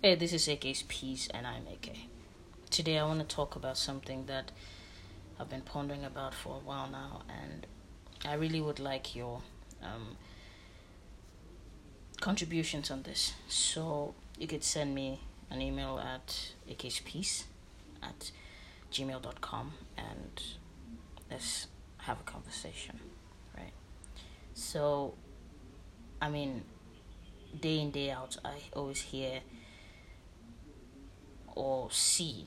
Hey, this is AK's Peace, and I'm AK. Today, I want to talk about something that I've been pondering about for a while now, and I really would like your um, contributions on this. So, you could send me an email at akspeace at gmail.com and let's have a conversation, right? So, I mean, day in, day out, I always hear or see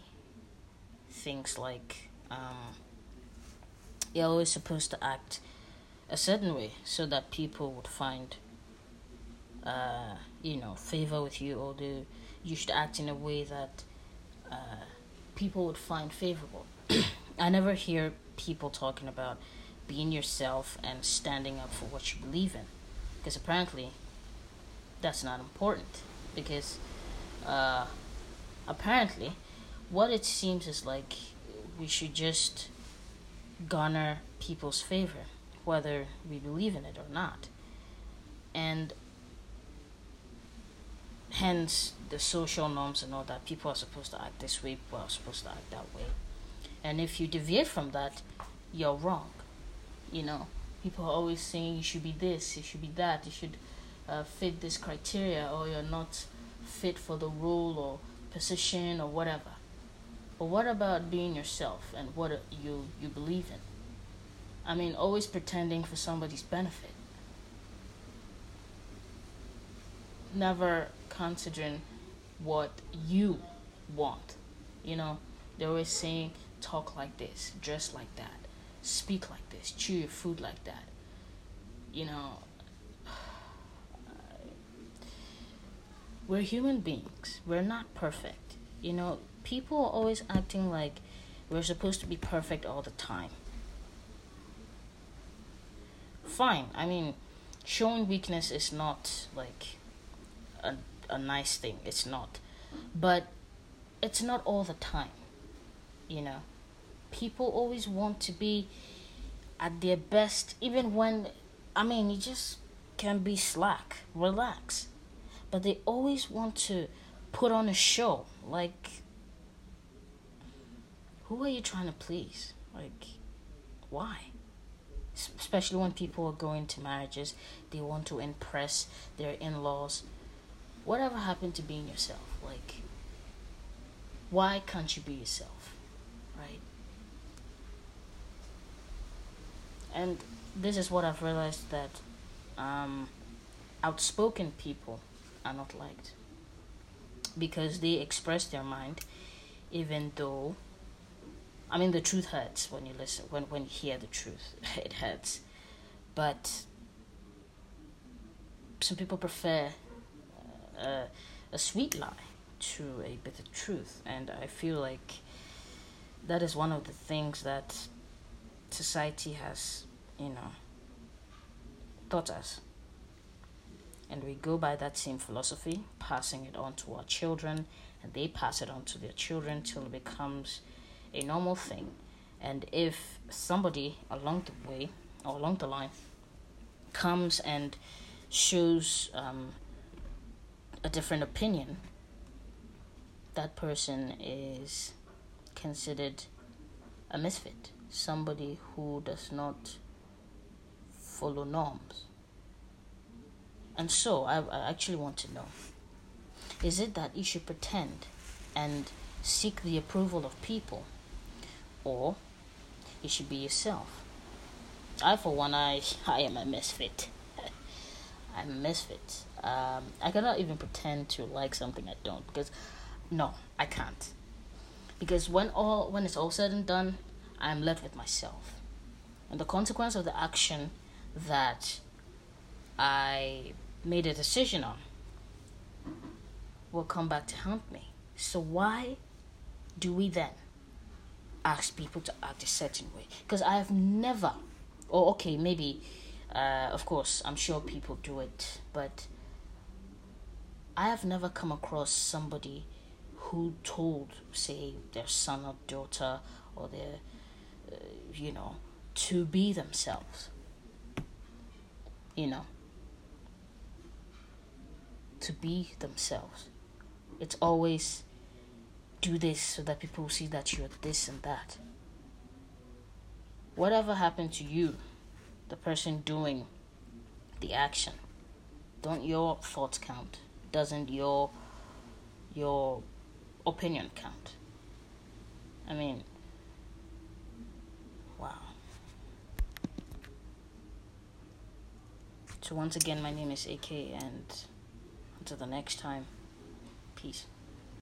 things like um, you're always supposed to act a certain way so that people would find uh, you know favor with you or do you should act in a way that uh, people would find favorable. I never hear people talking about being yourself and standing up for what you believe in because apparently that's not important because uh, apparently, what it seems is like we should just garner people's favor, whether we believe in it or not. And hence the social norms and all that. People are supposed to act this way, people are supposed to act that way. And if you deviate from that, you're wrong. You know, people are always saying you should be this, you should be that, you should uh, fit this criteria, or you're not fit for the role or position or whatever. But what about being yourself and what you you believe in? I mean, always pretending for somebody's benefit. Never considering what you want. You know, they're always saying talk like this, dress like that, speak like this, chew your food like that. You know, we're human beings. We're not perfect. You know, people are always acting like we're supposed to be perfect all the time. Fine. I mean, showing weakness is not like a a nice thing. It's not. But it's not all the time. You know. People always want to be at their best even when I mean, you just can be slack. Relax but they always want to put on a show. Like, who are you trying to please? Like, why? Especially when people are going to marriages, they want to impress their in laws. Whatever happened to being yourself? Like, why can't you be yourself? Right? And this is what I've realized that um, outspoken people are not liked. Because they express their mind even though I mean the truth hurts when you listen when when you hear the truth. It hurts. But some people prefer uh, a sweet lie to a bitter truth. And I feel like that is one of the things that society has you know taught us and we go by that same philosophy, passing it on to our children, and they pass it on to their children till it becomes a normal thing. And if somebody along the way or along the line comes and shows um, a different opinion, that person is considered a misfit, somebody who does not follow norms. And so I, I actually want to know is it that you should pretend and seek the approval of people, or you should be yourself? I, for one, I, I am a misfit. I'm a misfit. Um, I cannot even pretend to like something I don't because, no, I can't. Because when all when it's all said and done, I'm left with myself, and the consequence of the action that I made a decision on will come back to haunt me. So why do we then ask people to act a certain way? Because I have never, or okay, maybe, uh, of course, I'm sure people do it, but I have never come across somebody who told, say, their son or daughter or their, uh, you know, to be themselves. You know, to be themselves. It's always do this so that people see that you're this and that. Whatever happened to you, the person doing the action, don't your thoughts count? Doesn't your your opinion count? I mean, wow. So once again, my name is AK, and until the next time, peace.